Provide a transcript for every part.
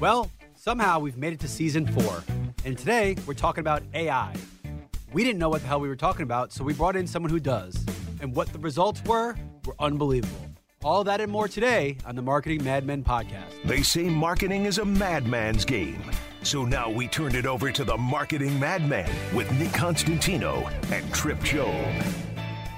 Well, somehow we've made it to season four, and today we're talking about AI. We didn't know what the hell we were talking about, so we brought in someone who does. And what the results were were unbelievable. All that and more today on the Marketing Madmen podcast. They say marketing is a madman's game. So now we turn it over to the Marketing Madman with Nick Constantino and Trip Job.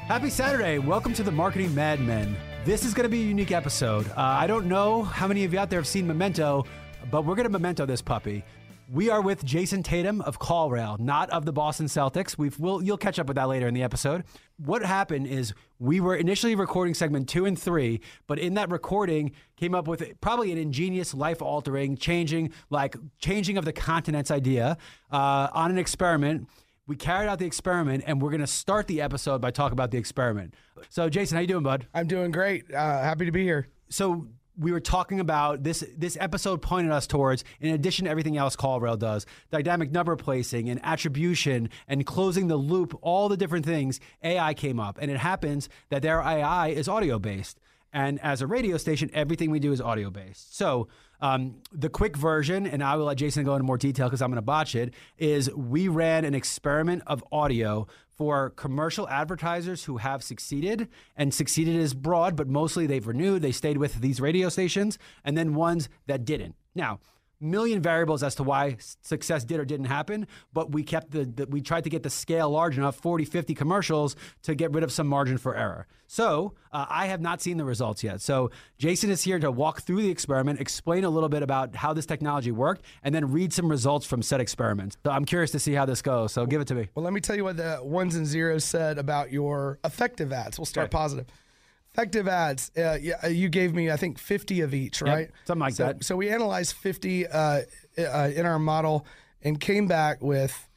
Happy Saturday. Welcome to the Marketing Madmen. This is going to be a unique episode. Uh, I don't know how many of you out there have seen Memento, but we're going to memento this puppy. We are with Jason Tatum of CallRail, not of the Boston Celtics. We've, we'll, you'll catch up with that later in the episode. What happened is we were initially recording segment two and three, but in that recording came up with probably an ingenious, life-altering, changing, like changing of the continents idea uh, on an experiment. We carried out the experiment, and we're going to start the episode by talking about the experiment. So, Jason, how you doing, bud? I'm doing great. Uh, happy to be here. So, we were talking about this this episode pointed us towards in addition to everything else CallRail does dynamic number placing and attribution and closing the loop all the different things AI came up. And it happens that their AI is audio based and as a radio station everything we do is audio based so um, the quick version, and I will let Jason go into more detail because I'm going to botch it, is we ran an experiment of audio for commercial advertisers who have succeeded, and succeeded is broad, but mostly they've renewed, they stayed with these radio stations, and then ones that didn't. Now, million variables as to why success did or didn't happen but we kept the, the, we tried to get the scale large enough 40 50 commercials to get rid of some margin for error. So uh, i have not seen the results yet. So jason is here to walk through the experiment explain a little bit about how this technology worked and then read some results from said experiments so i'm curious to see how this goes. So give it to me. Well let me tell you what the ones and zeros said about your effective ads. We'll start positive Effective ads. Uh, yeah, you gave me, I think, 50 of each, right? Yep, something like so, that. So we analyzed 50 uh, uh, in our model and came back with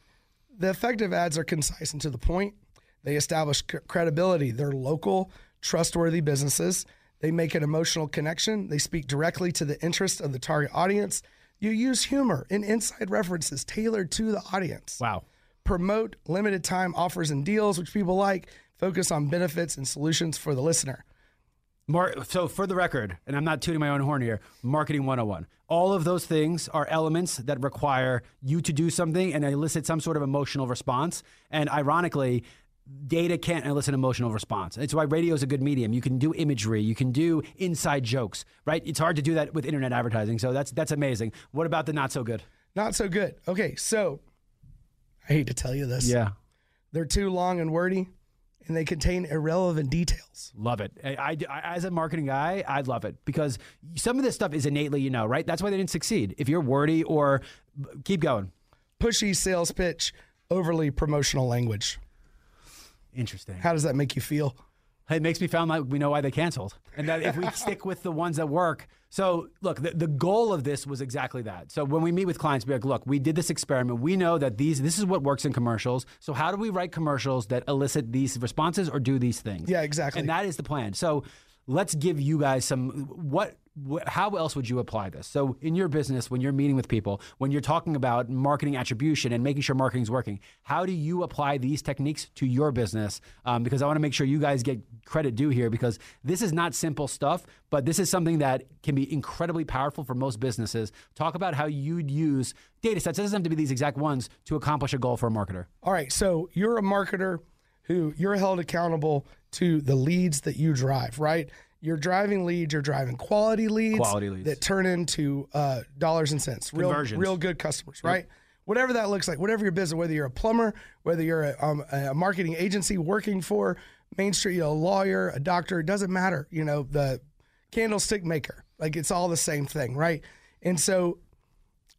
the effective ads are concise and to the point. They establish c- credibility. They're local, trustworthy businesses. They make an emotional connection. They speak directly to the interest of the target audience. You use humor and inside references tailored to the audience. Wow. Promote limited time offers and deals, which people like focus on benefits and solutions for the listener. Mar- so, for the record, and I'm not tooting my own horn here, marketing 101. All of those things are elements that require you to do something and elicit some sort of emotional response. And ironically, data can't elicit emotional response. It's why radio is a good medium. You can do imagery, you can do inside jokes, right? It's hard to do that with internet advertising. So that's that's amazing. What about the not so good? Not so good. Okay, so I hate to tell you this. Yeah. They're too long and wordy and they contain irrelevant details. Love it. I, I, as a marketing guy, I love it because some of this stuff is innately, you know, right? That's why they didn't succeed. If you're wordy or keep going, pushy sales pitch, overly promotional language. Interesting. How does that make you feel? It makes me feel like we know why they canceled, and that if we stick with the ones that work. So, look, the, the goal of this was exactly that. So, when we meet with clients, be like, look, we did this experiment. We know that these this is what works in commercials. So, how do we write commercials that elicit these responses or do these things? Yeah, exactly. And that is the plan. So, let's give you guys some what how else would you apply this? So, in your business, when you're meeting with people, when you're talking about marketing attribution and making sure marketing is working, how do you apply these techniques to your business? Um, because I want to make sure you guys get credit due here because this is not simple stuff, but this is something that can be incredibly powerful for most businesses. Talk about how you'd use data sets. It doesn't have to be these exact ones to accomplish a goal for a marketer. All right. So, you're a marketer who you're held accountable to the leads that you drive, right? You're driving leads, you're driving quality leads, quality leads. that turn into uh, dollars and cents, real, real good customers, right? Yep. Whatever that looks like, whatever your business, whether you're a plumber, whether you're a, um, a marketing agency working for Main Street, you know, a lawyer, a doctor, it doesn't matter. You know, the candlestick maker, like it's all the same thing, right? And so,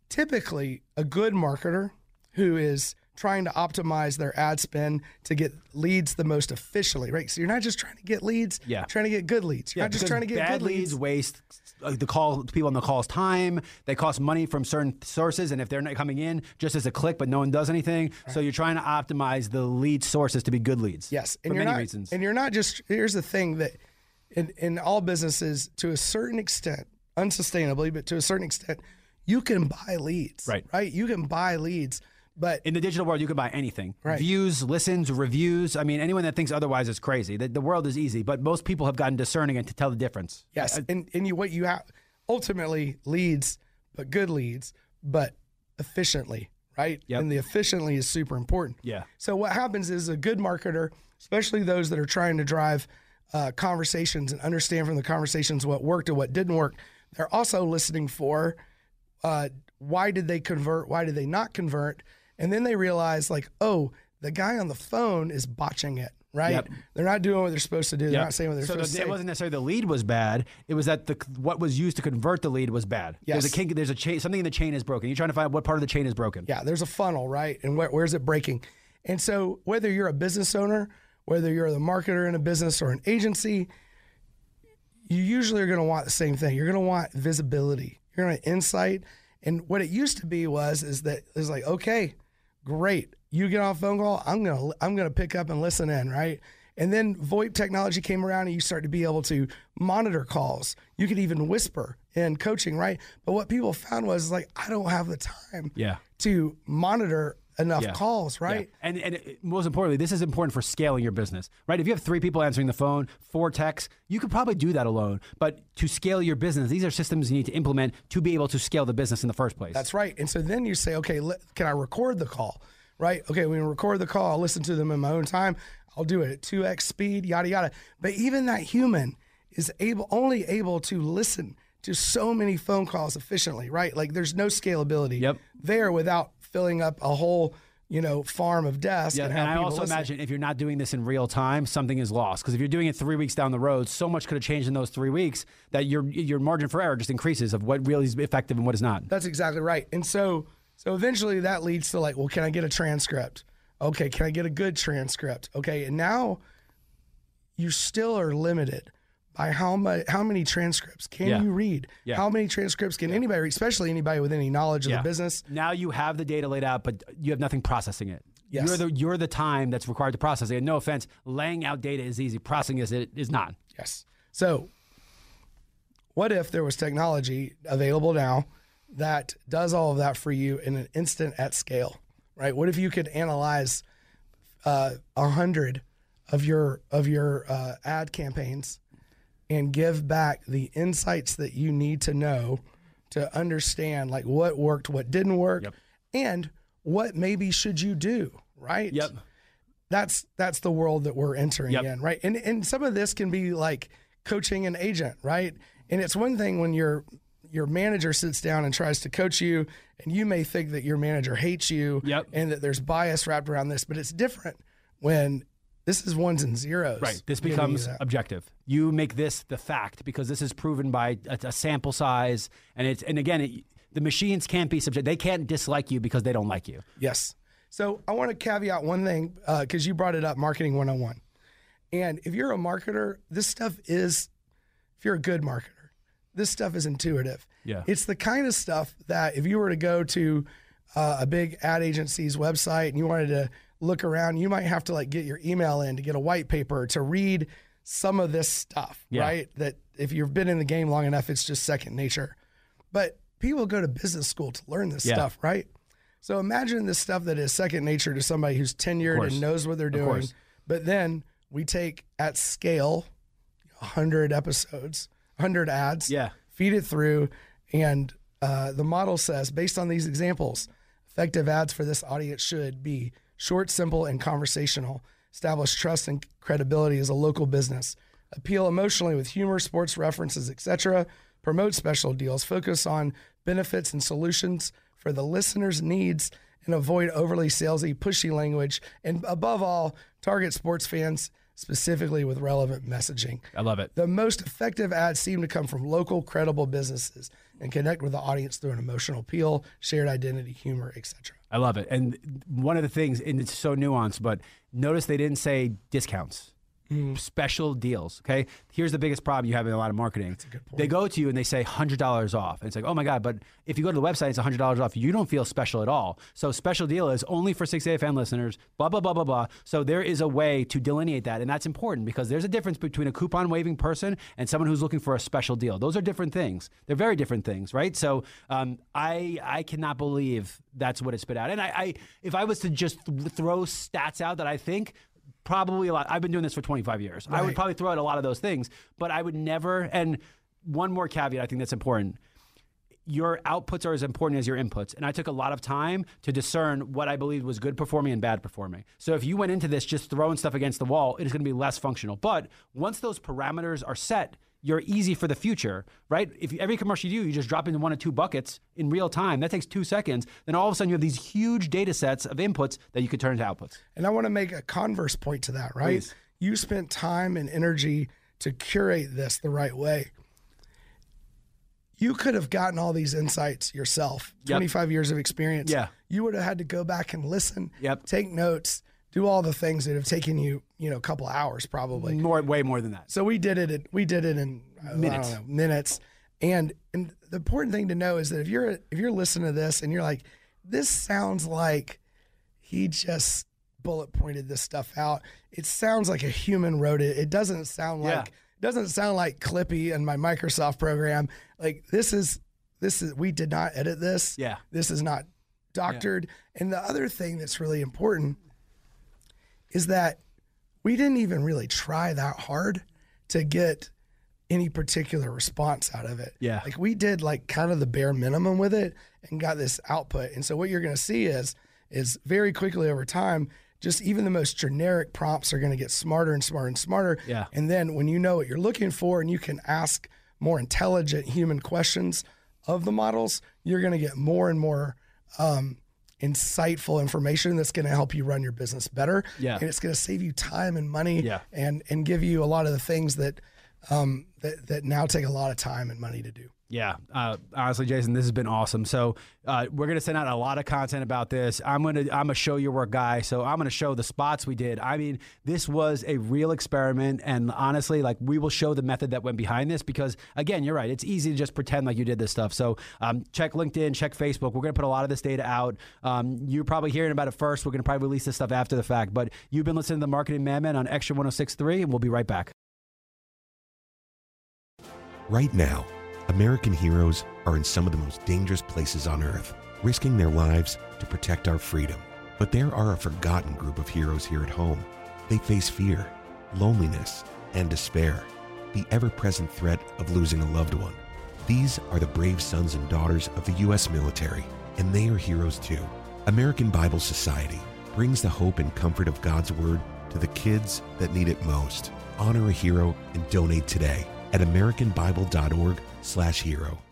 typically, a good marketer who is trying to optimize their ad spend to get leads the most efficiently, right? So you're not just trying to get leads, yeah. trying to get good leads. You're yeah, not just trying to get bad good leads. leads waste the call people on the calls time. They cost money from certain sources, and if they're not coming in, just as a click, but no one does anything. Right. So you're trying to optimize the lead sources to be good leads. Yes, and for many not, reasons. And you're not just. Here's the thing that in in all businesses, to a certain extent, unsustainably, but to a certain extent, you can buy leads. Right. Right. You can buy leads but in the digital world, you can buy anything. Right. Views, listens, reviews. I mean, anyone that thinks otherwise is crazy. The, the world is easy, but most people have gotten discerning and to tell the difference. Yes, uh, and and you what you have ultimately leads but good leads, but efficiently, right? Yep. And the efficiently is super important. Yeah. So what happens is a good marketer, especially those that are trying to drive uh, conversations and understand from the conversations what worked and what didn't work, they're also listening for uh, why did they convert, why did they not convert, and then they realize like, oh, the guy on the phone is botching it right? Yep. They're not doing what they're supposed to do. They're not saying what they're so supposed the, to say. It wasn't necessarily the lead was bad. It was that the what was used to convert the lead was bad. Yes. There's a kink. There's a chain. Something in the chain is broken. You're trying to find what part of the chain is broken. Yeah. There's a funnel, right? And where, where's it breaking? And so whether you're a business owner, whether you're the marketer in a business or an agency, you usually are going to want the same thing. You're going to want visibility. You're going to insight. And what it used to be was is that it's like, okay, great. You get off phone call, I'm gonna I'm gonna pick up and listen in, right? And then VoIP technology came around and you start to be able to monitor calls. You could even whisper in coaching, right? But what people found was like, I don't have the time yeah. to monitor enough yeah. calls, right? Yeah. And and it, most importantly, this is important for scaling your business, right? If you have three people answering the phone, four texts, you could probably do that alone. But to scale your business, these are systems you need to implement to be able to scale the business in the first place. That's right. And so then you say, okay, let, can I record the call? Right? Okay, we record the call. I'll listen to them in my own time. I'll do it at 2x speed, yada yada. But even that human is able only able to listen to so many phone calls efficiently, right? Like there's no scalability yep. there without filling up a whole you know farm of desks. Yeah, and, and I also listen. imagine if you're not doing this in real time, something is lost. Because if you're doing it three weeks down the road, so much could have changed in those three weeks that your your margin for error just increases of what really is effective and what is not. That's exactly right. And so so eventually that leads to like, well, can I get a transcript? Okay, can I get a good transcript? Okay, and now you still are limited by how much how many transcripts can yeah. you read? Yeah. How many transcripts can yeah. anybody read, especially anybody with any knowledge of the business? Now you have the data laid out, but you have nothing processing it. Yes. You're the you're the time that's required to process it. And no offense, laying out data is easy, processing it is not. Yes. So what if there was technology available now that does all of that for you in an instant at scale? Right? What if you could analyze uh, a uh, hundred of your of your uh, ad campaigns and give back the insights that you need to know to understand like what worked, what didn't work, yep. and what maybe should you do, right? Yep. That's that's the world that we're entering yep. in, right? And and some of this can be like coaching an agent, right? And it's one thing when your your manager sits down and tries to coach you, and you may think that your manager hates you, yep. and that there's bias wrapped around this, but it's different when this is ones and zeros. Right. This becomes objective. You make this the fact because this is proven by a, a sample size, and it's and again, it, the machines can't be subject. They can't dislike you because they don't like you. Yes. So I want to caveat one thing because uh, you brought it up, marketing 101. And if you're a marketer, this stuff is, if you're a good marketer, this stuff is intuitive. Yeah. It's the kind of stuff that if you were to go to uh, a big ad agency's website and you wanted to look around, you might have to like get your email in to get a white paper to read some of this stuff, yeah. right? That if you've been in the game long enough, it's just second nature. But people go to business school to learn this yeah. stuff, right? So imagine this stuff that is second nature to somebody who's tenured and knows what they're doing. But then we take at scale 100 episodes, 100 ads, yeah. feed it through. And uh, the model says, based on these examples, effective ads for this audience should be Short, simple, and conversational. Establish trust and credibility as a local business. Appeal emotionally with humor, sports references, etc. Promote special deals. Focus on benefits and solutions for the listener's needs and avoid overly salesy, pushy language. And above all, target sports fans specifically with relevant messaging. I love it. The most effective ads seem to come from local, credible businesses and connect with the audience through an emotional appeal, shared identity, humor, etc. I love it. And one of the things, and it's so nuanced, but notice they didn't say discounts. Mm. Special deals. Okay. Here's the biggest problem you have in a lot of marketing. They go to you and they say $100 off. And it's like, oh my God. But if you go to the website, it's $100 off. You don't feel special at all. So, special deal is only for 6AFN listeners, blah, blah, blah, blah, blah. So, there is a way to delineate that. And that's important because there's a difference between a coupon waving person and someone who's looking for a special deal. Those are different things. They're very different things, right? So, um, I, I cannot believe that's what it spit out. And I, I if I was to just th- throw stats out that I think, probably a lot. I've been doing this for 25 years. Right. I would probably throw out a lot of those things, but I would never. And one more caveat, I think that's important. your outputs are as important as your inputs. And I took a lot of time to discern what I believed was good performing and bad performing. So if you went into this just throwing stuff against the wall, it is going to be less functional. But once those parameters are set, you're easy for the future, right? If you, every commercial you do, you just drop into one or two buckets in real time. That takes two seconds. Then all of a sudden, you have these huge data sets of inputs that you could turn into outputs. And I want to make a converse point to that, right? Please. You spent time and energy to curate this the right way you could have gotten all these insights yourself. Yep. 25 years of experience. Yeah. You would have had to go back and listen, yep. take notes, do all the things that have taken you, you know, a couple hours probably. More way more than that. So we did it in, we did it in minutes. Know, minutes. And and the important thing to know is that if you're if you're listening to this and you're like this sounds like he just bullet pointed this stuff out. It sounds like a human wrote it. It doesn't sound like yeah doesn't sound like Clippy and my Microsoft program. Like this is this is we did not edit this. Yeah. This is not doctored. Yeah. And the other thing that's really important is that we didn't even really try that hard to get any particular response out of it. Yeah. Like we did like kind of the bare minimum with it and got this output. And so what you're going to see is is very quickly over time just even the most generic prompts are going to get smarter and smarter and smarter. Yeah. And then when you know what you're looking for and you can ask more intelligent human questions of the models, you're going to get more and more um, insightful information that's going to help you run your business better. Yeah. And it's going to save you time and money yeah. and, and give you a lot of the things that, um, that, that now take a lot of time and money to do. Yeah, uh, honestly, Jason, this has been awesome. So uh, we're gonna send out a lot of content about this. I'm gonna I'm a show your work guy, so I'm gonna show the spots we did. I mean, this was a real experiment, and honestly, like we will show the method that went behind this because again, you're right. It's easy to just pretend like you did this stuff. So um, check LinkedIn, check Facebook. We're gonna put a lot of this data out. Um, you're probably hearing about it first. We're gonna probably release this stuff after the fact. But you've been listening to the Marketing Madmen on Xtra 106.3, and we'll be right back. Right now American heroes are in some of the most dangerous places on earth, risking their lives to protect our freedom. But there are a forgotten group of heroes here at home. They face fear, loneliness, and despair, the ever present threat of losing a loved one. These are the brave sons and daughters of the U.S. military, and they are heroes too. American Bible Society brings the hope and comfort of God's Word to the kids that need it most. Honor a hero and donate today at AmericanBible.org slash hero.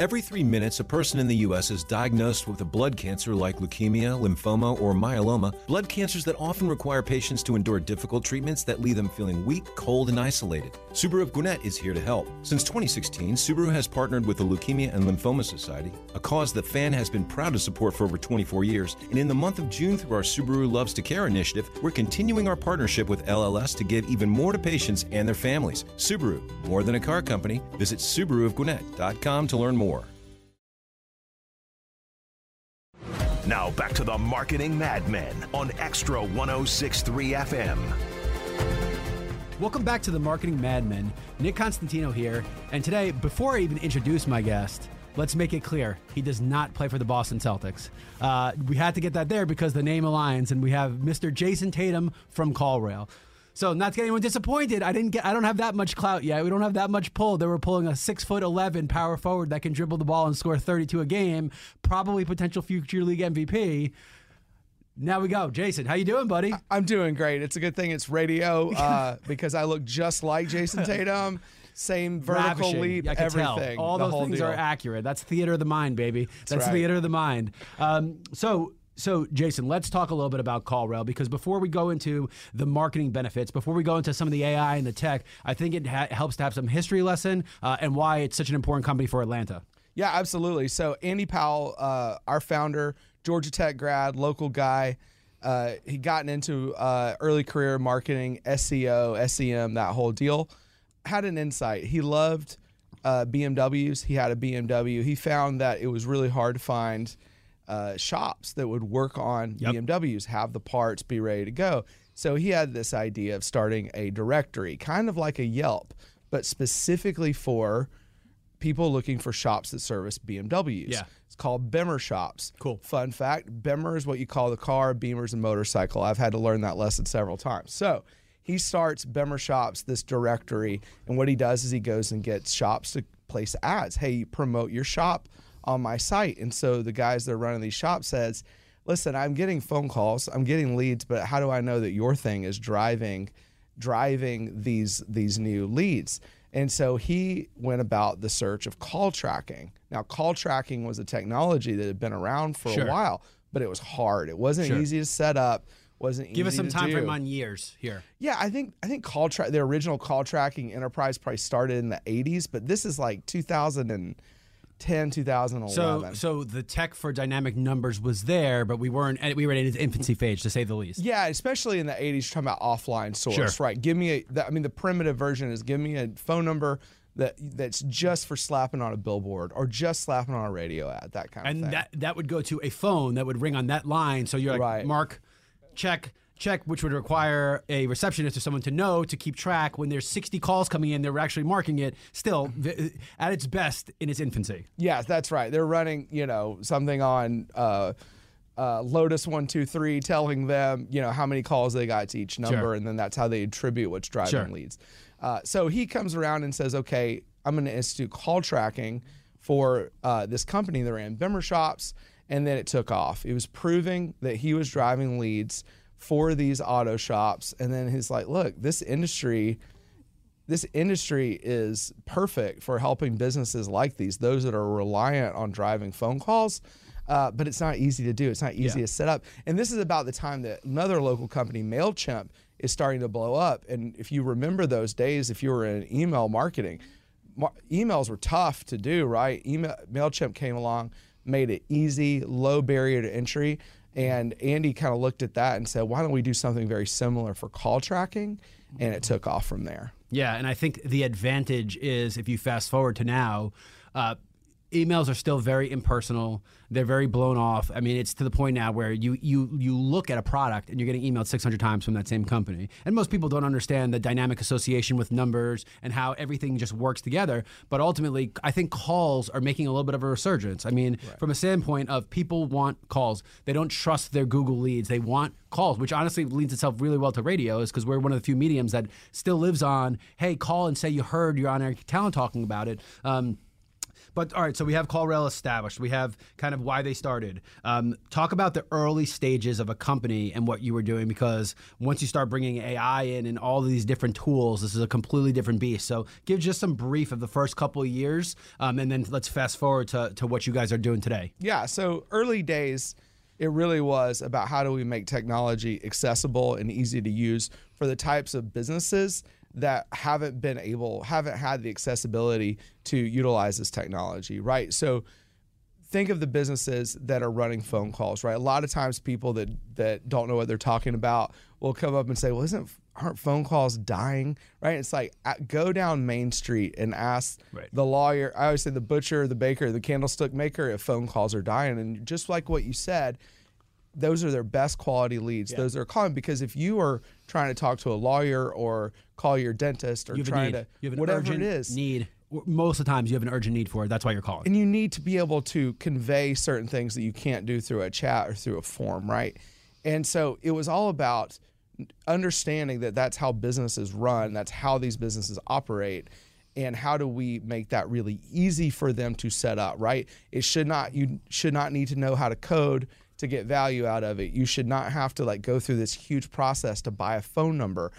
Every three minutes, a person in the U.S. is diagnosed with a blood cancer like leukemia, lymphoma, or myeloma, blood cancers that often require patients to endure difficult treatments that leave them feeling weak, cold, and isolated. Subaru of Gwinnett is here to help. Since 2016, Subaru has partnered with the Leukemia and Lymphoma Society, a cause that FAN has been proud to support for over 24 years. And in the month of June, through our Subaru Loves to Care initiative, we're continuing our partnership with LLS to give even more to patients and their families. Subaru, more than a car company. Visit SubaruofGwinnett.com to learn more. Now back to the Marketing Madmen on Xtra 1063 FM. Welcome back to the Marketing Madmen. Nick Constantino here. And today, before I even introduce my guest, let's make it clear he does not play for the Boston Celtics. Uh, we had to get that there because the name aligns, and we have Mr. Jason Tatum from CallRail. So not to get anyone disappointed, I didn't get. I don't have that much clout yet. We don't have that much pull. They were pulling a six foot eleven power forward that can dribble the ball and score thirty two a game. Probably potential future league MVP. Now we go, Jason. How you doing, buddy? I'm doing great. It's a good thing it's radio uh, because I look just like Jayson Tatum. Same vertical Ravishing. leap, I can everything. Tell. All those things deal. are accurate. That's theater of the mind, baby. That's, That's right. theater of the mind. Um, so so, Jason, let's talk a little bit about CallRail because before we go into the marketing benefits, before we go into some of the AI and the tech, I think it ha- helps to have some history lesson uh, and why it's such an important company for Atlanta. Yeah, absolutely. So, Andy Powell, uh, our founder, Georgia Tech grad, local guy, uh, he gotten into uh, early career marketing, SEO, SEM, that whole deal. Had an insight. He loved uh, BMWs. He had a BMW. He found that it was really hard to find uh, shops that would work on yep. BMWs, have the parts, be ready to go. So he had this idea of starting a directory, kind of like a Yelp, but specifically for people looking for shops that service BMWs. Yeah. It's called Bimmer Shops. Cool. Fun fact Bimmer is what you call the car, Beamer's a motorcycle. I've had to learn that lesson several times. So he starts Bimmer Shops, this directory, and what he does is he goes and gets shops to place ads. Hey, promote your shop on my site. And so the guys that are running these shops says, listen, I'm getting phone calls, I'm getting leads, but how do I know that your thing is driving driving these these new leads? And so he went about the search of call tracking. Now, call tracking was a technology that had been around for sure. a while, but it was hard. It wasn't sure. easy to set up. Wasn't give us some time do. frame on years here. Yeah, I think I think call track the original call tracking enterprise probably started in the 80s, but this is like 2000 and 10 2011 so so the tech for dynamic numbers was there but we weren't eh, we were in its infancy phase to say the least. Yeah especially in the 80s talking about offline source sure. right? Give me a i mean the primitive version is give me a phone number that that's just for slapping on a billboard or just slapping on a radio ad that kind of and thing. and that that would go to a phone that would ring on that line. So you're like right. mark check check, which would require a receptionist or someone to know to keep track when there's 60 calls coming in, they're actually marking it still at its best in its infancy. Yes, that's right. They're running, you know, something on uh, uh, Lotus 123 telling them, you know, how many calls they got to each number, sure. and then that's how they attribute what's driving sure. leads. Uh, so he comes around and says, okay, I'm going to institute call tracking for uh, this company that ran Bimmer shops. And then it took off. It was proving that he was driving leads for these auto shops. And then he's like look this industry this industry is perfect for helping businesses like these those that are reliant on driving phone calls uh, but it's not easy to do. It's not easy yeah. to set up. And this is about the time that another local company mailchimp is starting to blow up. And if you remember those days if you were in email marketing mar- emails were tough to do right? Email mailchimp came along made it easy low barrier to entry and Andy kind of looked at that and said, why don't we do something very similar for call tracking? And it took off from there. Yeah. And I think the advantage is if you fast forward to now, uh, emails are still very impersonal. They're very blown off. I mean, it's to the point now where you you you look at a product and you're getting emailed 600 times from that same company. And most people don't understand the dynamic association with numbers and how everything just works together. But ultimately, I think calls are making a little bit of a resurgence. I mean, right. from a standpoint of people want calls. They don't trust their Google leads. They want calls, which honestly leads itself really well to radio, is because we're one of the few mediums that still lives on. Hey, call and say you heard you're on air talent talking about it. Um, but all right, so we have CallRail established. We have kind of why they started. Um, talk about the early stages of a company and what you were doing, because once you start bringing AI in and all these different tools, this is a completely different beast. So give just some brief of the first couple of years, um, and then let's fast forward to, to what you guys are doing today. Yeah, so early days it really was about how do we make technology accessible and easy to use for the types of businesses that haven't been able, haven't had the accessibility to utilize this technology, right? So think of the businesses that are running phone calls, right? A lot of times people that that don't know what they're talking about will come up and say, "Well, isn't aren't phone calls dying?" Right? It's like uh, go down Main Street and ask right. the lawyer. I always say the butcher, the baker, the candlestick maker if phone calls are dying. And just like what you said, those are their best quality leads. Yeah. Those are calling because if you are trying to talk to a lawyer or call your dentist or you trying to you have an whatever it is. need. Most of the times you have an urgent need for it. That's why you're calling. And you need to be able to convey certain things that you can't do through a chat or through a form right? And so it was all about understanding that that's how businesses run. That's how these businesses operate. And how do we make that really easy for them to set up right? It should not you should not need to know how to code to get value out of it. You should not have to like go through this huge process to buy a phone number.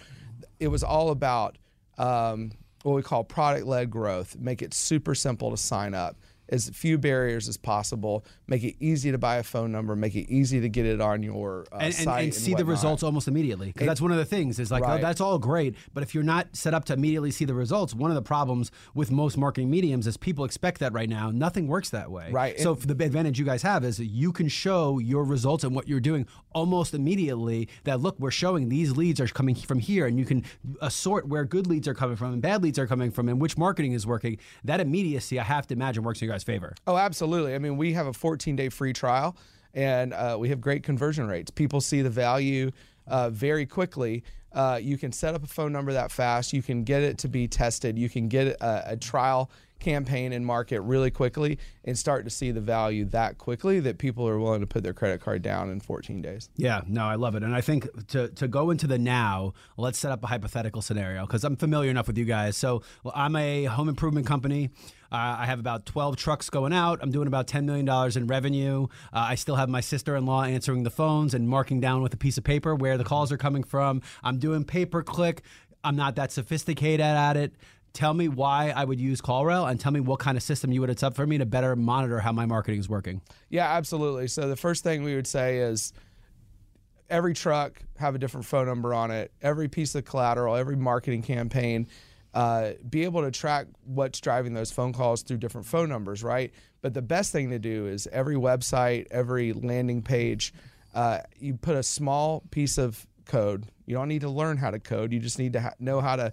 It was all about um, what we call product led growth. Make it super simple to sign up as few barriers as possible. Make it easy to buy a phone number. Make it easy to get it on your uh, and, site and, and see the results almost immediately. Because that's one of the things is like oh, right. oh, that's all great, but if you're not set up to immediately see the results, one of the problems with most marketing mediums is people expect that right now. Nothing works that way. Right. So the advantage you guys have is you can show your results and what you're doing almost immediately. That look, we're showing these leads are coming from here, and you can assort where good leads are coming from and bad leads are coming from, and which marketing is working. That immediacy, I have to imagine, works in your guys' favor. Oh, absolutely. I mean, we have a 14 day free trial and uh, we have great conversion rates. People see the value uh, very quickly. Uh, you can set up a phone number that fast. You can get it to be tested. You can get a, a trial campaign and market really quickly and start to see the value that quickly that people are willing to put their credit card down in 14 days. Yeah, no, I love it. And I think to, to go into the now, let's set up a hypothetical scenario because I'm familiar enough with you guys. So well, I'm a home improvement company. Uh, I have about 12 trucks going out. I'm doing about $10 million in revenue. Uh, I still have my sister in law answering the phones and marking down with a piece of paper where the calls are coming from. I'm doing pay per click. I'm not that sophisticated at it tell me why I would use CallRail and tell me what kind of system you would set up for me to better monitor how my marketing is working. Yeah, absolutely. So the first thing we would say is every truck have a different phone number on it. Every piece of collateral, every marketing campaign, uh, be able to track what's driving those phone calls through different phone numbers, right? But the best thing to do is every website, every landing page, uh, you put a small piece of code. You don't need to learn how to code. You just need to ha- know how to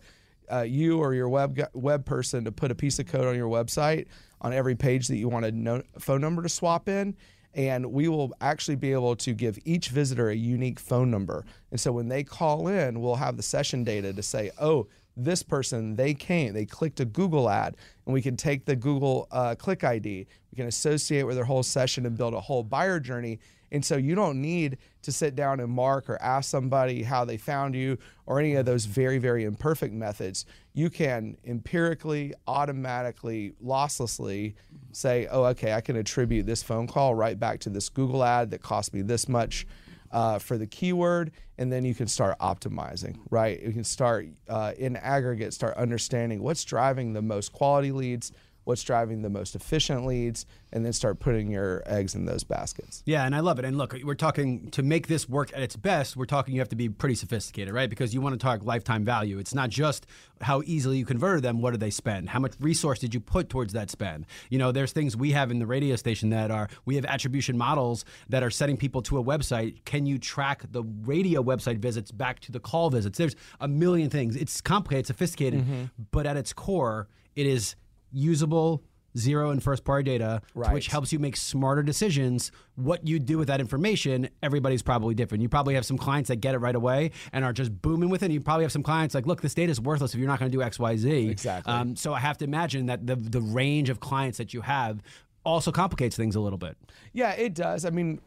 uh, you or your web web person to put a piece of code on your website on every page that you want a no- phone number to swap in and we will actually be able to give each visitor a unique phone number. And so when they call in, we'll have the session data to say, oh, this person, they came, they clicked a Google ad, and we can take the Google uh, click ID, we can associate with their whole session and build a whole buyer journey and so you don't need to sit down and mark or ask somebody how they found you or any of those very, very imperfect methods. You can empirically, automatically, losslessly say, oh, okay, I can attribute this phone call right back to this Google ad that cost me this much. Uh, for the keyword, and then you can start optimizing, right? You can start uh, in aggregate, start understanding what's driving the most quality leads, what's driving the most efficient leads, and then start putting your eggs in those baskets. Yeah, and I love it. And look, we're talking to make this work at its best, we're talking you have to be pretty sophisticated, right? Because you want to talk lifetime value. It's not just how easily you converted them, what do they spend? How much resource did you put towards that spend? You know, there's things we have in the radio station that are, we have attribution models that are setting people to a website. Can you track the radio website visits back to the call visits? There's a million things. It's complicated, sophisticated, mm-hmm. but at its core, it is usable zero and first party data, right. which helps you make smarter decisions. What you do with that information, everybody's probably different. You probably have some clients that get it right away and are just booming with it. You probably have some clients like, look, this data is worthless if you're not going to do X, Y, Z. Exactly. Um, so I have to imagine that the the range of clients that you have also complicates things a little bit. Yeah, it does. I mean,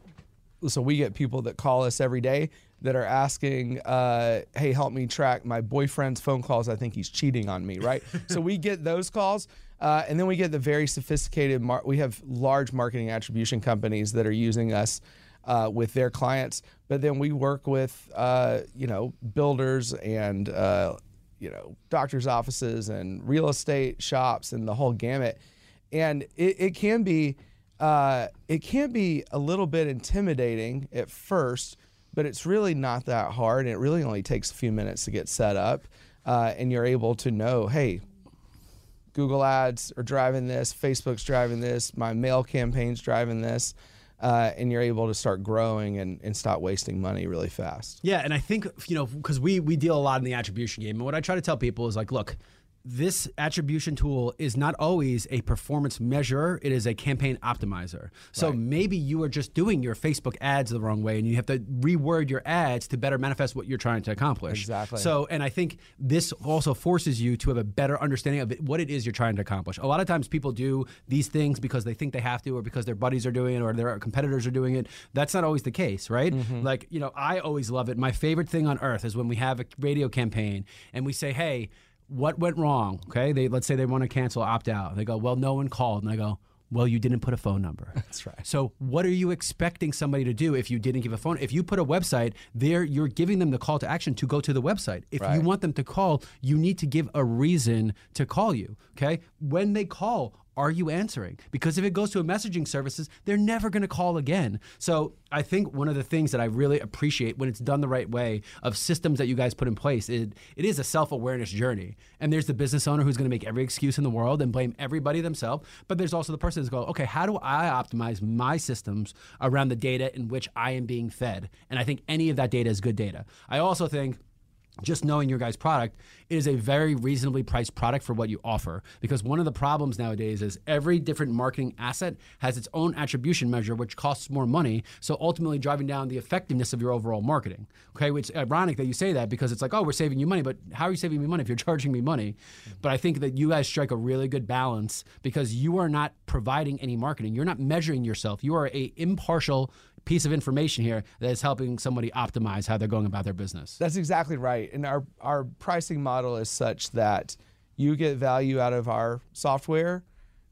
so we get people that call us every day that are asking, uh, "Hey, help me track my boyfriend's phone calls. I think he's cheating on me." Right. so we get those calls. Uh, and then we get the very sophisticated, we have large marketing attribution companies that are using us uh, with their clients. But then we work with, uh, you know, builders and, uh, you know, doctors' offices and real estate shops and the whole gamut. And it, it can be, uh, it can be a little bit intimidating at first, but it's really not that hard. And it really only takes a few minutes to get set up. Uh, and you're able to know, hey, Google ads are driving this, Facebook's driving this, my mail campaign's driving this. Uh, and you're able to start growing and, and stop wasting money really fast. Yeah, and I think you know because we we deal a lot in the attribution game, and what I try to tell people is like, look, this attribution tool is not always a performance measure. It is a campaign optimizer. So right. maybe you are just doing your facebook ads the wrong way and you have to reword your ads to better manifest what you're trying to accomplish. Exactly. So and i think this also forces you to have a better understanding of what it is you're trying to accomplish. A lot of times people do these things because they think they have to or because their buddies are doing it or their competitors are doing it. That's not always the case right? Mm-hmm. like you know i always love it. My favorite thing on earth is when we have a radio campaign and we say hey what went wrong? Okay, they let's say they want to cancel, opt out. They go, well, no one called, and I go, well, you didn't put a phone number. That's right. So, what are you expecting somebody to do if you didn't give a phone? If you put a website there, you're giving them the call to action to go to the website. If right. you want them to call, you need to give a reason to call you. Okay. When they call, are you answering? Because if it goes to a messaging services, they're never going to call again. So I think one of the things that I really appreciate when it's done the right way of systems that you guys put in place, it, it is a self-awareness journey. And there's the business owner who's going to make every excuse in the world and blame everybody themselves. But there's also the person who's going, okay, how do I optimize my systems around the data in which I am being fed? And I think any of that data is good data. I also think just knowing your guys' product, it is a very reasonably priced product for what you offer. Because one of the problems nowadays is every different marketing asset has its own attribution measure, which costs more money. So ultimately, driving down the effectiveness of your overall marketing. Okay, which ironic that you say that because it's like, oh, we're saving you money, but how are you saving me money if you're charging me money? But I think that you guys strike a really good balance because you are not providing any marketing. You're not measuring yourself. You are a impartial piece of information here that is helping somebody optimize how they're going about their business. That's exactly right. And our, our pricing model is such that you get value out of our software,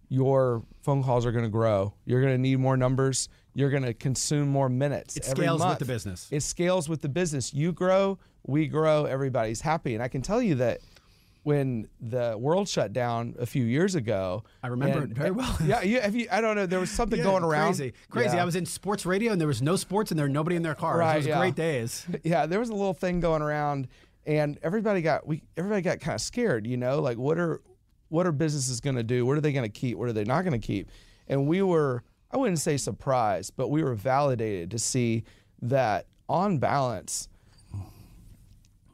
your phone calls are going to grow. You're going to need more numbers. You're going to consume more minutes. It scales month. with the business. It scales with the business. You grow, we grow, everybody's happy. And I can tell you that when the world shut down a few years ago. I remember and, it very well. yeah, you, I don't know. There was something yeah, going around. Crazy, crazy. Yeah. I was in sports radio and there was no sports and there was nobody in their cars. Right, it was yeah. great days. Yeah, there was a little thing going around, and everybody got we everybody got kind of scared. You know, like what are what are businesses going to do? What are they going to keep? What are they not going to keep? And we were I wouldn't say surprised, but we were validated to see that on balance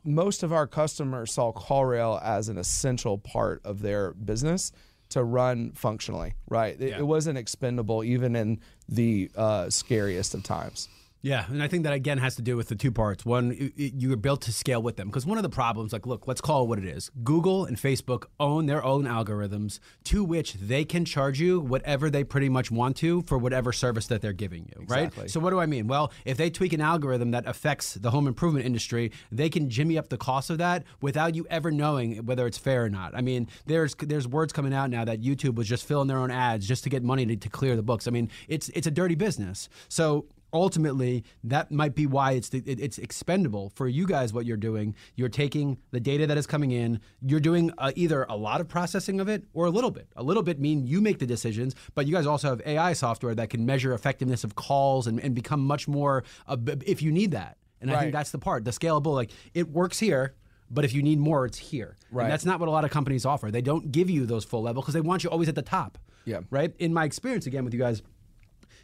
most of our customers saw CallRail as an essential part of their business to run functionally, right? It, yeah. it wasn't expendable even in the uh, scariest of times. Yeah, and I think that again has to do with the two parts. One, you are built to scale with them because one of the problems, like, look, let's call it what it is. Google and Facebook own their own algorithms to which they can charge you whatever they pretty much want to for whatever service that they're giving you, exactly. right? So what do I mean? Well, if they tweak an algorithm that affects the home improvement industry, they can jimmy up the cost of that without you ever knowing whether it's fair or not. I mean, there's there's words coming out now that YouTube was just filling their own ads just to get money to, to clear the books. I mean, it's it's a dirty business. So ultimately that might be why it's the, it, it's expendable for you guys what you're doing you're taking the data that is coming in you're doing uh, either a lot of processing of it or a little bit a little bit mean you make the decisions but you guys also have ai software that can measure effectiveness of calls and, and become much more uh, if you need that and right. i think that's the part the scalable like it works here but if you need more, it's here. Right. And that's not what a lot of companies offer. They don't give you those full level because they want you always at the top. Yeah. Right. In my experience, again with you guys,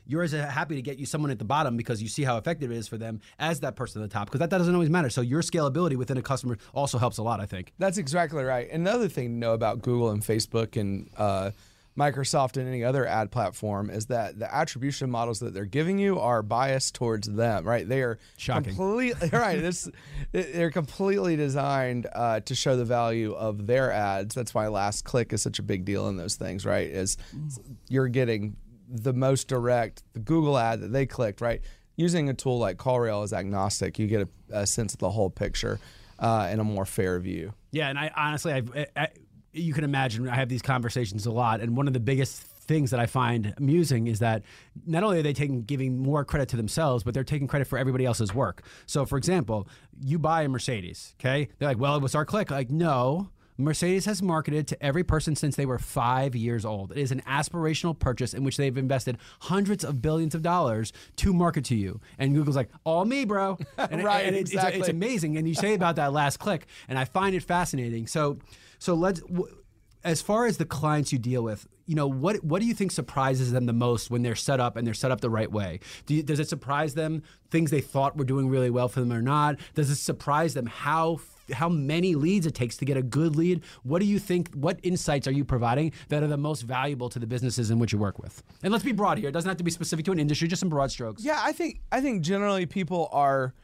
you're as happy to get you someone at the bottom because you see how effective it is for them as that person at the top because that, that doesn't always matter. So your scalability within a customer also helps a lot, I think. That's exactly right. Another thing to know about Google and Facebook and uh, Microsoft and any other ad platform is that the attribution models that they're giving you are biased towards them, right? They are Shocking. completely right. This they're completely designed uh, to show the value of their ads. That's why last click is such a big deal in those things, right? Is you're getting the most direct, the Google ad that they clicked, right? Using a tool like CallRail is agnostic. You get a, a sense of the whole picture uh, and a more fair view. Yeah, and I honestly, I, I, you can imagine I have these conversations a lot, and one of the biggest things that I find amusing is that not only are they taking giving more credit to themselves, but they're taking credit for everybody else's work. So, for example, you buy a Mercedes, okay? They're like, "Well, it was our click." Like, no, Mercedes has marketed to every person since they were five years old. It is an aspirational purchase in which they've invested hundreds of billions of dollars to market to you. And Google's like, all me, bro. And, right, and exactly. It's, it's, amazing. And you say about that last click, and I find it fascinating. So, so let's. W- as far as the clients you deal with, you know what what do you think surprises them the most when they're set up and they're set up the right way? Do you, does it surprise them things they thought were doing really well for them or not? Does it surprise them how how many leads it takes to get a good lead. What do you think? What insights are you providing that are the most valuable to the businesses in which you work with? And let's be broad here. It doesn't have to be specific to an industry. Just some broad strokes. Yeah, I think I think generally people are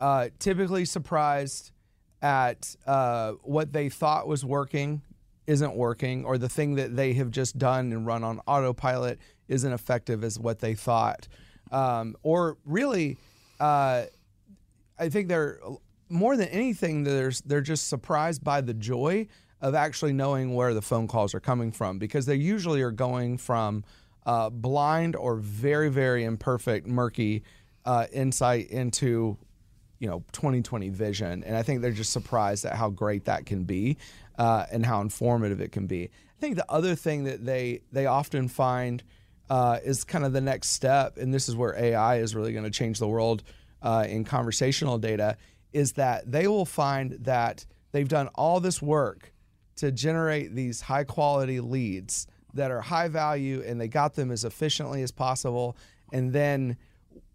uh, typically surprised at uh, what they thought was working isn't working, or the thing that they have just done and run on autopilot isn't effective as what they thought, um, or really. Uh, I think they're more than anything, there's they're just surprised by the joy of actually knowing where the phone calls are coming from because they usually are going from uh, blind or very very imperfect, murky uh, insight into you know 2020 vision, and I think they're just surprised at how great that can be uh, and how informative it can be. I think the other thing that they they often find uh, is kind of the next step, and this is where AI is really going to change the world uh, in conversational data is that they will find that they've done all this work to generate these high quality leads that are high value and they got them as efficiently as possible. And then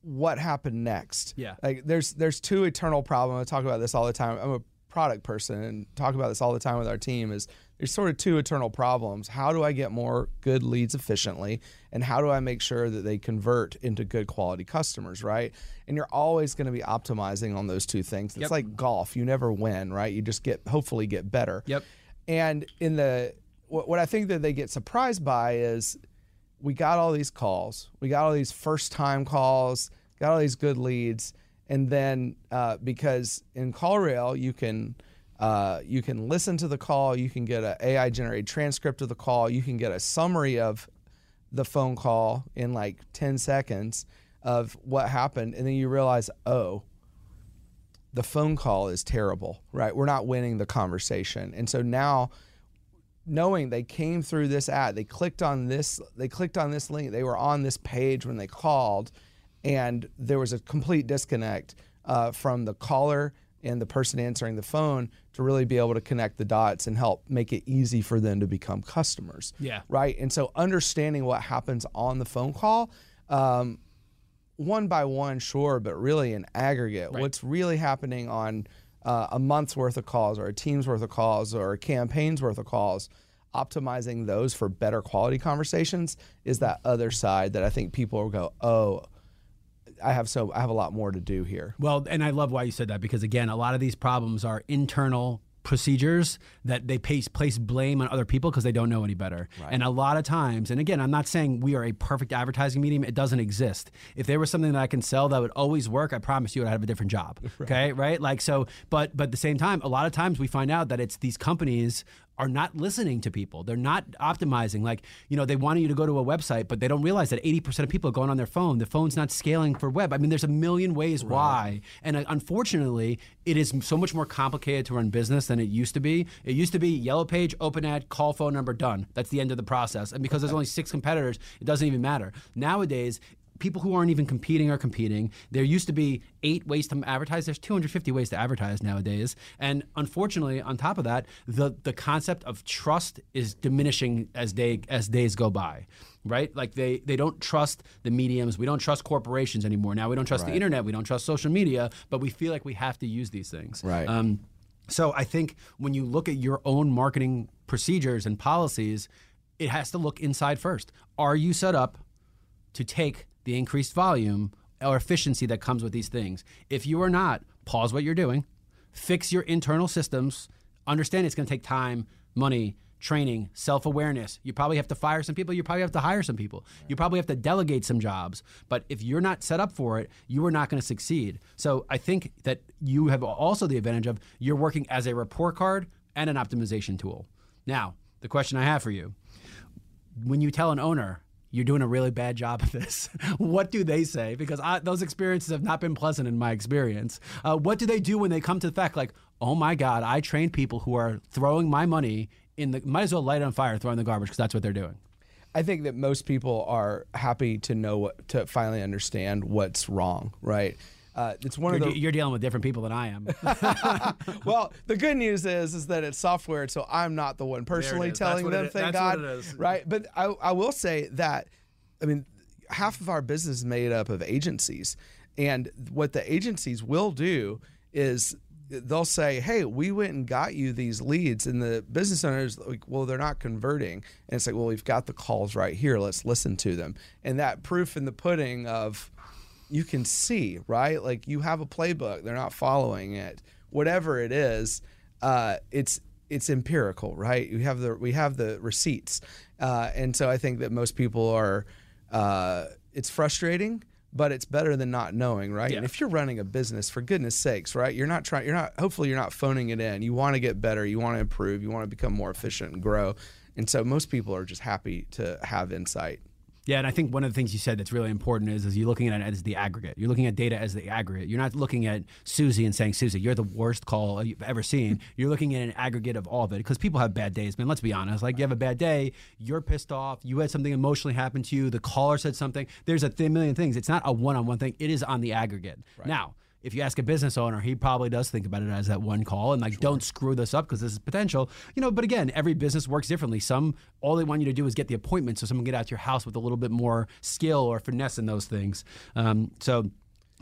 what happened next? Yeah. Like there's there's two eternal problems. I talk about this all the time. I'm a product person and talk about this all the time with our team is there's sort of two eternal problems. How do I get more good leads efficiently? And how do I make sure that they convert into good quality customers, right? And you're always going to be optimizing on those two things. It's yep. like golf. You never win, right? You just get hopefully get better. Yep. And in the what, what I think that they get surprised by is we got all these calls. We got all these first time calls, got all these good leads. And then uh, because in CallRail, you can uh, you can listen to the call, you can get an AI generated transcript of the call, you can get a summary of the phone call in like 10 seconds of what happened. And then you realize, oh, the phone call is terrible, right? We're not winning the conversation. And so now knowing they came through this ad, they clicked on this, they clicked on this link, they were on this page when they called, and there was a complete disconnect uh, from the caller and the person answering the phone to really be able to connect the dots and help make it easy for them to become customers. Yeah. Right. And so understanding what happens on the phone call, um, one by one, sure, but really in aggregate, right. what's really happening on uh, a month's worth of calls or a team's worth of calls or a campaign's worth of calls, optimizing those for better quality conversations is that other side that I think people will go, oh, I have so I have a lot more to do here. Well, and I love why you said that because again, a lot of these problems are internal procedures that they place, place blame on other people because they don't know any better. Right. And a lot of times, and again, I'm not saying we are a perfect advertising medium. It doesn't exist. If there was something that I can sell that would always work, I promise you I'd have a different job. Right. Okay, right? Like so, but but at the same time, a lot of times we find out that it's these companies are not listening to people. They're not optimizing. Like, you know, they want you to go to a website, but they don't realize that 80% of people are going on their phone. The phone's not scaling for web. I mean, there's a million ways right. why. And uh, unfortunately, it is so much more complicated to run business than it used to be. It used to be yellow page, open ad, call phone number, done. That's the end of the process. And because there's only six competitors, it doesn't even matter. Nowadays, people who aren't even competing are competing. There used to be eight ways to advertise. There's 250 ways to advertise nowadays. And unfortunately, on top of that, the the concept of trust is diminishing as day as days go by. Right? Like they they don't trust the mediums. We don't trust corporations anymore. Now we don't trust right. the internet. We don't trust social media. But we feel like we have to use these things. Right. Um, so I think when you look at your own marketing procedures and policies, it has to look inside first. Are you set up to take the increased volume or efficiency that comes with these things. If you are not, pause what you're doing, fix your internal systems, understand it's going to take time, money, training, self awareness. You probably have to fire some people. You probably have to hire some people. You probably have to delegate some jobs. But if you're not set up for it, you are not going to succeed. So I think that you have also the advantage of you're working as a report card and an optimization tool. Now, the question I have for you when you tell an owner, you're doing a really bad job of this. what do they say? Because I, those experiences have not been pleasant in my experience. Uh, what do they do when they come to the fact like, oh my God, I trained people who are throwing my money in the, might as well light on fire, throwing the garbage because that's what they're doing. I think that most people are happy to know what, to finally understand what's wrong, right? Uh, it's one you're, of the you're dealing with different people than I am. well, the good news is is that it's software, so I'm not the one personally telling them. Thank God, right? But I, I will say that, I mean, half of our business is made up of agencies, and what the agencies will do is they'll say, "Hey, we went and got you these leads," and the business owners like, "Well, they're not converting," and it's like, "Well, we've got the calls right here. Let's listen to them." And that proof in the pudding of you can see, right? Like you have a playbook, they're not following it. Whatever it is, uh, it's it's empirical, right? We have the we have the receipts, uh, and so I think that most people are. Uh, it's frustrating, but it's better than not knowing, right? Yeah. And if you're running a business, for goodness sakes, right? You're not trying. You're not. Hopefully, you're not phoning it in. You want to get better. You want to improve. You want to become more efficient and grow. And so most people are just happy to have insight. Yeah, and I think one of the things you said that's really important is is you're looking at it as the aggregate. You're looking at data as the aggregate. You're not looking at Susie and saying, Susie, you're the worst call you've ever seen. You're looking at an aggregate of all of it because people have bad days, man. Let's be honest. Like you have a bad day, you're pissed off, you had something emotionally happen to you, the caller said something. There's a th- million things. It's not a one-on-one thing. It is on the aggregate. Right. Now, if you ask a business owner, he probably does think about it as that one call and like, sure. don't screw this up because this is potential. You know, but again, every business works differently. Some all they want you to do is get the appointment, so someone can get out to your house with a little bit more skill or finesse in those things. Um, so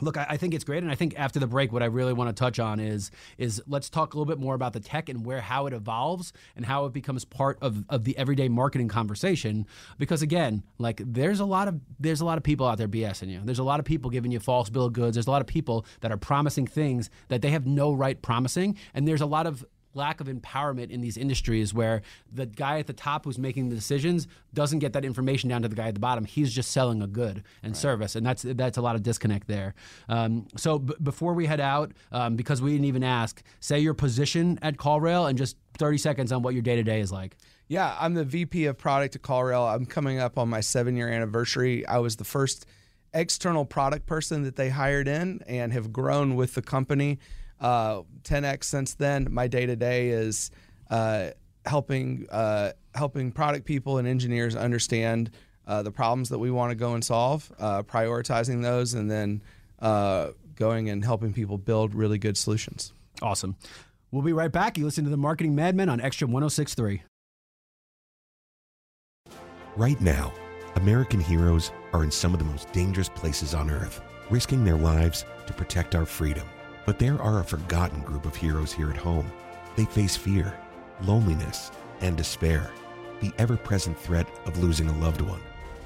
Look, I, think it's great, and I think after the break, what I really want to touch on is is let's talk a little bit more about the tech and where how it evolves and how it becomes part of, of the everyday marketing conversation. Because again, like there's a lot of there's a lot of people out there BSing you. There's a lot of people giving you false bill of goods. There's a lot of people that are promising things that they have no right promising, and there's a lot of lack of empowerment in these industries where the guy at the top who's making the decisions doesn't get that information down to the guy at the bottom. He's just selling a good and right. service, and that's that's a lot of disconnect there. Um, so b- before we head out, um, because we didn't even ask, say your position at CallRail and just 30 seconds on what your day to day is like. Yeah, I'm the VP of product at CallRail. I'm coming up on my seven year anniversary. I was the first external product person that they hired in and have grown with the company uh, 10x since then. My day to day is uh, helping uh, helping product people and engineers understand uh, the problems that we want to go and solve, uh, prioritizing those, and then uh, going and helping people build really good solutions. Awesome. We'll be right back. You listen to the Marketing Madmen on Xtra 1063. Right now, American heroes are in some of the most dangerous places on earth, risking their lives to protect our freedom. But there are a forgotten group of heroes here at home. They face fear, loneliness, and despair, the ever present threat of losing a loved one.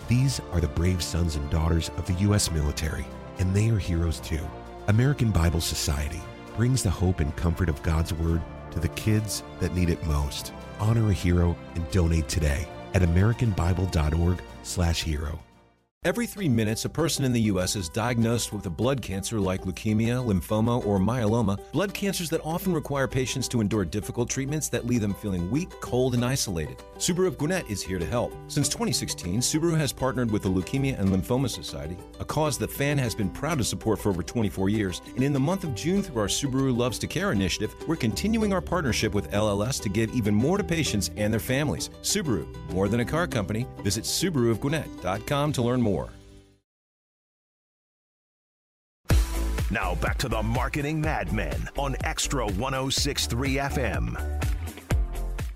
These are the brave sons and daughters of the U.S. military, and they are heroes too. American Bible Society brings the hope and comfort of God's Word to the kids that need it most. Honor a hero and donate today at americanbible.org/hero. Every three minutes, a person in the U.S. is diagnosed with a blood cancer like leukemia, lymphoma, or myeloma, blood cancers that often require patients to endure difficult treatments that leave them feeling weak, cold, and isolated. Subaru of Gwinnett is here to help. Since 2016, Subaru has partnered with the Leukemia and Lymphoma Society, a cause that FAN has been proud to support for over 24 years. And in the month of June, through our Subaru Loves to Care initiative, we're continuing our partnership with LLS to give even more to patients and their families. Subaru, more than a car company. Visit SubaruofGwinnett.com to learn more more. Now back to the Marketing Madmen on Xtra 1063 FM.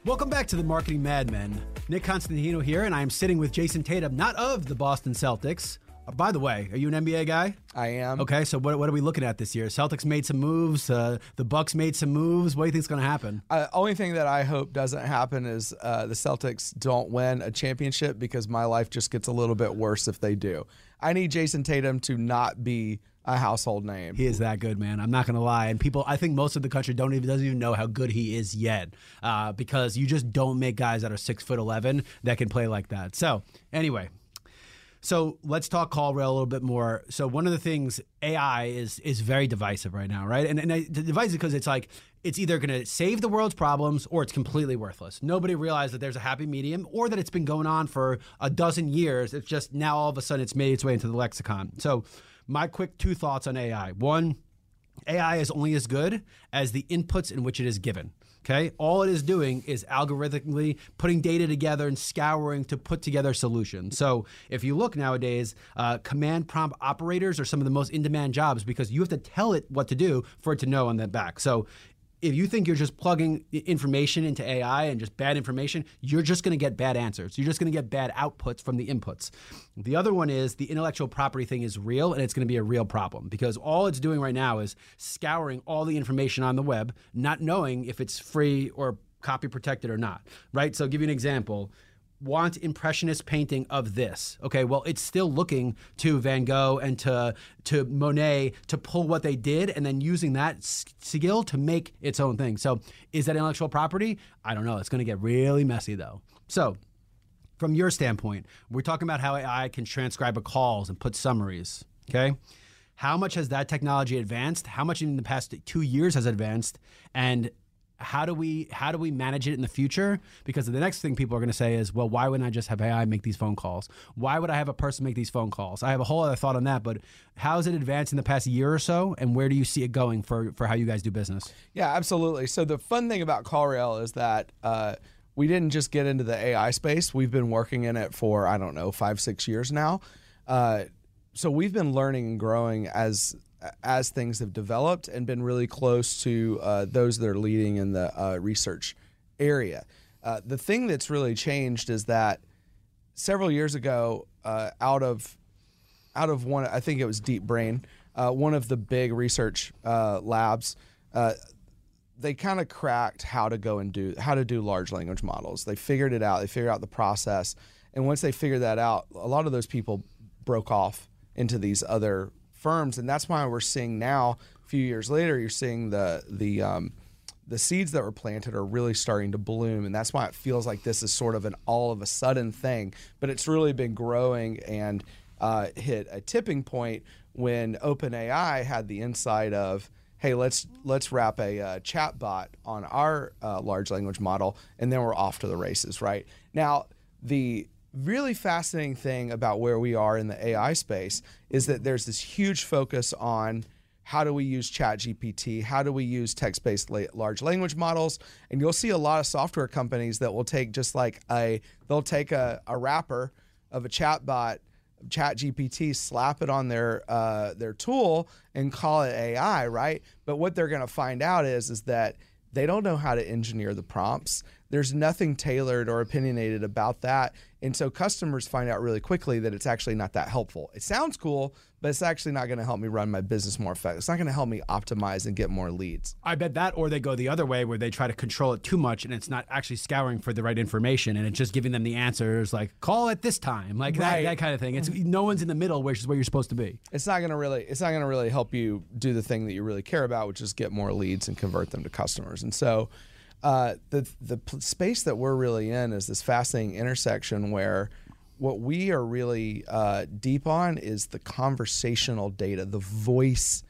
Welcome back to the Marketing Madmen. Nick Constantino here, and I am sitting with Jason Tatum, not of the Boston Celtics, by the way, are you an NBA guy? I am. Okay, so what, what are we looking at this year? Celtics made some moves. Uh, the Bucks made some moves. What do you think is going to happen? Uh, only thing that I hope doesn't happen is uh, the Celtics don't win a championship because my life just gets a little bit worse if they do. I need Jayson Tatum to not be a household name. He is that good, man. I'm not going to lie. And people, I think most of the country don't even doesn't even know how good he is yet, uh, because you just don't make guys that are six foot eleven that can play like that. So anyway, so let's talk CallRail a little bit more. So one of the things AI is is very divisive right now, right? And, and divisive because it's like it's either going to save the world's problems or it's completely worthless. Nobody realized that there's a happy medium or that it's been going on for a dozen years. It's just now all of a sudden it's made its way into the lexicon. So my quick two thoughts on AI. One, AI is only as good as the inputs in which it is given. Okay. All it is doing is algorithmically putting data together and scouring to put together solutions. So if you look nowadays, uh, command prompt operators are some of the most in demand jobs because you have to tell it what to do for it to know on that back. So if you think you're just plugging information into AI and just bad information, you're just going to get bad answers. You're just going to get bad outputs from the inputs. The other one is the intellectual property thing is real and it's going to be a real problem because all it's doing right now is scouring all the information on the web, not knowing if it's free or copy protected or not, right? So, I'll give you an example want impressionist painting of this. Okay, well, it's still looking to Van Gogh and to to Monet to pull what they did and then using that skill to make its own thing. So, is that intellectual property? I don't know. It's going to get really messy though. So, from your standpoint, we're talking about how AI can transcribe a calls and put summaries. Okay. How much has that technology advanced? How much in the past two years has advanced? And how do we how do we manage it in the future? Because the next thing people are going to say is, well, why wouldn't I just have AI make these phone calls? Why would I have a person make these phone calls? I have a whole other thought on that, but how has it advanced in the past year or so, and where do you see it going for for how you guys do business? Yeah, absolutely. So the fun thing about CallRail is that. Uh, we didn't just get into the AI space. We've been working in it for I don't know five six years now. Uh, so we've been learning and growing as as things have developed and been really close to uh, those that are leading in the uh, research area. Uh, the thing that's really changed is that several years ago, uh, out of out of one, I think it was Deep Brain, uh, one of the big research uh, labs. They kind of cracked how to go and do how to do large language models. They figured it out. They figured out the process, and once they figured that out, a lot of those people broke off into these other firms, and that's why we're seeing now. A few years later, you're seeing the the um, the seeds that were planted are really starting to bloom, and that's why it feels like this is sort of an all of a sudden thing. But it's really been growing and uh, hit a tipping point when OpenAI had the insight of, hey, let's let's wrap a uh, chat bot on our uh, large language model, and then we're off to the races. Right now, the really fascinating thing about where we are in the AI space is that there's this huge focus on how do we use ChatGPT? How do we use text-based la- large language models? And you'll see a lot of software companies that will take just like a they'll take a, a wrapper of a chatbot, ChatGPT, slap it on their uh, their tool, and call it AI, right? But what they're going to find out is is that they don't know how to engineer the prompts. There's nothing tailored or opinionated about that. And so customers find out really quickly that it's actually not that helpful. It sounds cool, but it's actually not going to help me run my business more effectively. It's not going to help me optimize and get more leads. I bet that, or they go the other way where they try to control it too much and it's not actually scouring for the right information and it's just giving them the answers like call at this time, like right. that, that kind of thing. It's no one's in the middle, which is where you're supposed to be. It's not going to really, it's not going to really help you do the thing that you really care about, which is get more leads and convert them to customers. And so, uh, the the space that we're really in is this fascinating intersection where what we are really uh, deep on is the conversational data, the voice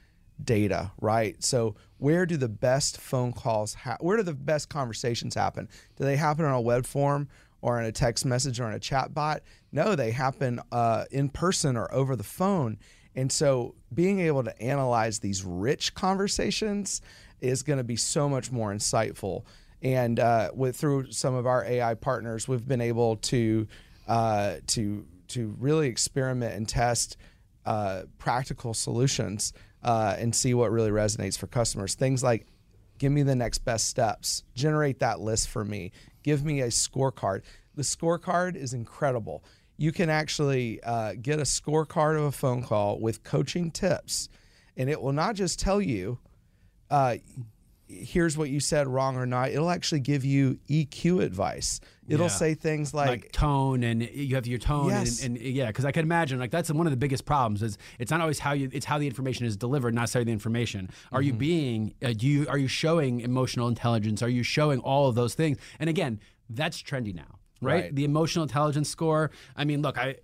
data, right? So where do the best phone calls ha- where do the best conversations happen? Do they happen on a web form or in a text message or in a chat bot? No, they happen uh, in person or over the phone. And so being able to analyze these rich conversations is going to be so much more insightful. And uh, with through some of our AI partners, we've been able to uh, to to really experiment and test uh, practical solutions uh, and see what really resonates for customers. Things like, give me the next best steps, generate that list for me, give me a scorecard. The scorecard is incredible. You can actually uh, get a scorecard of a phone call with coaching tips, and it will not just tell you uh, here's what you said wrong or not. It'll actually give you EQ advice. It'll yeah. say things like, like, tone and you have your tone yes. and, and, yeah, because I can imagine like that's one of the biggest problems is it's not always how you it's how the information is delivered, not necessarily the information. Are mm-hmm. you being uh, do you are you showing emotional intelligence? Are you showing all of those things? And again, that's trendy now. Right? right? The emotional intelligence score. I mean, look, I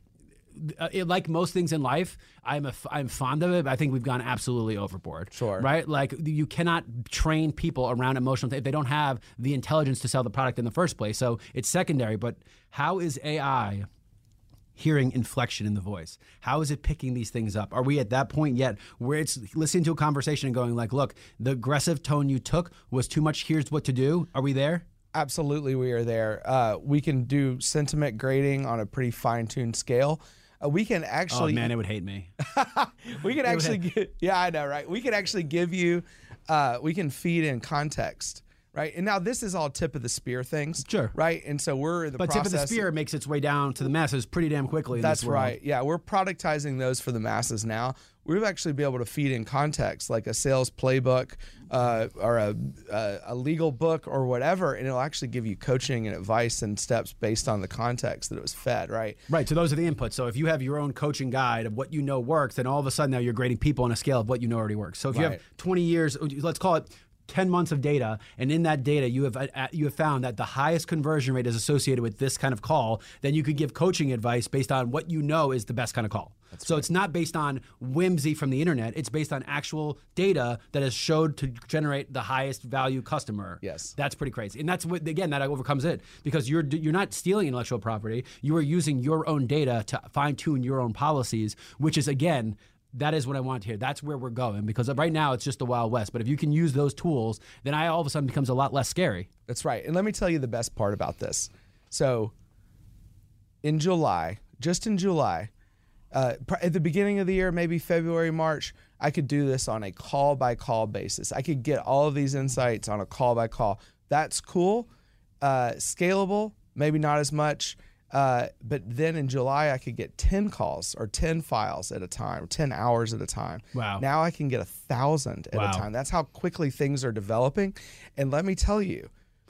uh, it, like most things in life, I'm a, I'm fond of it. I think we've gone absolutely overboard. Sure. Right? Like you cannot train people around emotional if they don't have the intelligence to sell the product in the first place. So it's secondary. But how is AI? hearing inflection in the voice? How is it picking these things up? Are we at that point yet where it's listening to a conversation and going like, "Look, the aggressive tone you took was too much. Here's what to do." Are we there? Absolutely, we are there. Uh, we can do sentiment grading on a pretty fine-tuned scale uh, we can actually. Oh man, it would hate me. we can actually, get, yeah, I know, right? We can actually give you, uh, we can feed in context right? And now this is all tip of the spear things, sure, right? And so we're in the but process. tip of the spear makes its way down to the masses pretty damn quickly. That's right. Yeah, we're productizing those for the masses now. We've actually be able to feed in context, like a sales playbook uh, or a, a, a legal book or whatever, and it'll actually give you coaching and advice and steps based on the context that it was fed. Right. Right. So those are the inputs. So if you have your own coaching guide of what you know works, then all of a sudden now you're grading people on a scale of what you know already works. So if right. you have 20 years, let's call it 10 months of data and in that data you have uh, you have found that the highest conversion rate is associated with this kind of call then you could give coaching advice based on what you know is the best kind of call. That's so right. it's not based on whimsy from the internet it's based on actual data that is showed to generate the highest value customer. Yes. That's pretty crazy. And that's what again that overcomes it because you're you're not stealing intellectual property you are using your own data to fine tune your own policies which is again that is what I want to hear. That's where we're going because right now it's just the Wild West. But if you can use those tools, then I all of a sudden becomes a lot less scary. That's right. And let me tell you the best part about this. So, in July, just in July, uh, at the beginning of the year, maybe February, March, I could do this on a call by call basis. I could get all of these insights on a call by call. That's cool, uh, scalable, maybe not as much. Uh, but then in July, I could get 10 calls or 10 files at a time, 10 hours at a time. Wow. Now I can get a thousand at Wow. a time. That's how quickly things are developing. And let me tell you,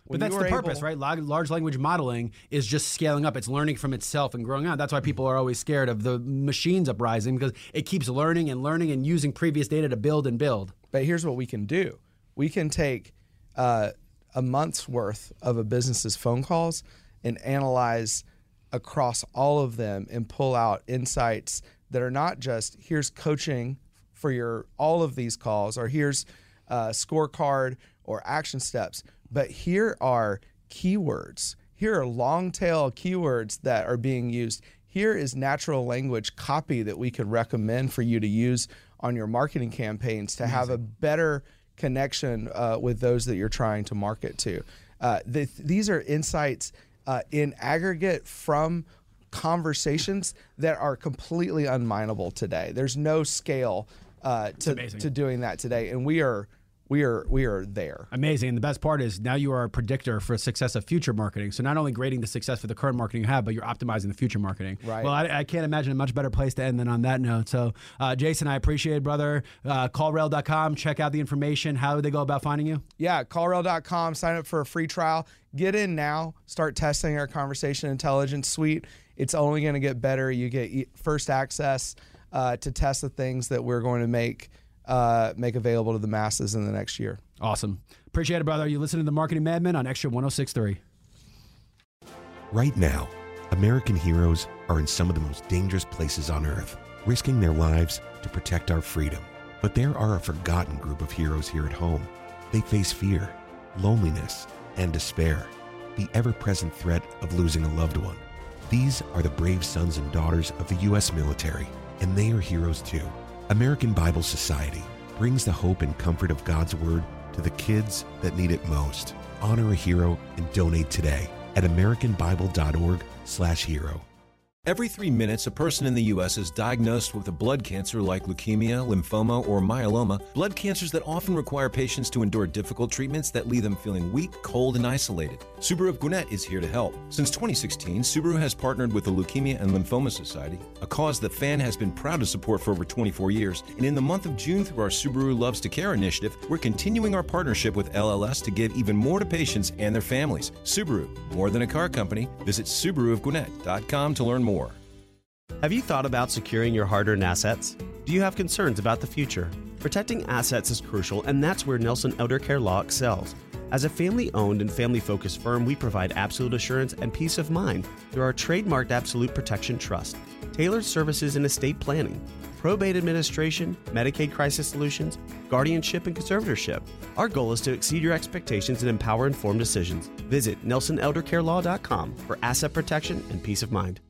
But that's the purpose, able- right? Large language modeling is just scaling up. It's learning from itself and growing out. That's why people are always scared of the machines uprising because it keeps learning and learning and using previous data to build and build. But here's what we can do we can take uh, a month's worth of a business's phone calls and analyze across all of them and pull out insights that are not just here's coaching for your all of these calls or here's a scorecard or action steps but here are keywords. Here are long tail keywords that are being used. Here is natural language copy that we could recommend for you to use on your marketing campaigns to have a better connection uh, with those that you're trying to market to. Uh, th- these are insights uh, in aggregate from conversations that are completely unminable today. There's no scale uh, to, to doing that today, and we are we are we are there. Amazing. And the best part is now you are a predictor for success of future marketing. So not only grading the success for the current marketing you have, but you're optimizing the future marketing. Right. Well, I, I can't imagine a much better place to end than on that note. So, uh, Jason, I appreciate it, brother. Uh, callrail.com. Check out the information. How do they go about finding you? Yeah, callrail.com, sign up for a free trial. Get in now, start testing our conversation intelligence suite. It's only going to get better. You get first access uh, to test the things that we're going to make uh, make available to the masses in the next year. Awesome. Appreciate it, brother. You listen to the Marketing Madmen on Xtra 1063. Right now, American heroes are in some of the most dangerous places on earth, risking their lives to protect our freedom. But there are a forgotten group of heroes here at home. They face fear, loneliness, and despair, the ever present threat of losing a loved one. These are the brave sons and daughters of the U.S. military, and they are heroes too. American Bible Society brings the hope and comfort of God's Word to the kids that need it most. Honor a hero and donate today at americanbible.org/hero. Every three minutes, a person in the U.S. is diagnosed with a blood cancer like leukemia, lymphoma, or myeloma, blood cancers that often require patients to endure difficult treatments that leave them feeling weak, cold, and isolated. Subaru of Gwinnett is here to help. Since 2016, Subaru has partnered with the Leukemia and Lymphoma Society, a cause that FAN has been proud to support for over 24 years. And in the month of June, through our Subaru Loves to Care initiative, we're continuing our partnership with LLS to give even more to patients and their families. Subaru, more than a car company. Visit SubaruofGwinnett.com to learn more. Have you thought about securing your hard earned assets? Do you have concerns about the future? Protecting assets is crucial, and that's where Nelson Elder Care Law excels. As a family owned and family focused firm, we provide absolute assurance and peace of mind through our trademarked Absolute Protection Trust, tailored services in estate planning, probate administration, Medicaid crisis solutions, guardianship, and conservatorship. Our goal is to exceed your expectations and empower informed decisions. Visit NelsonElderCareLaw.com for asset protection and peace of mind.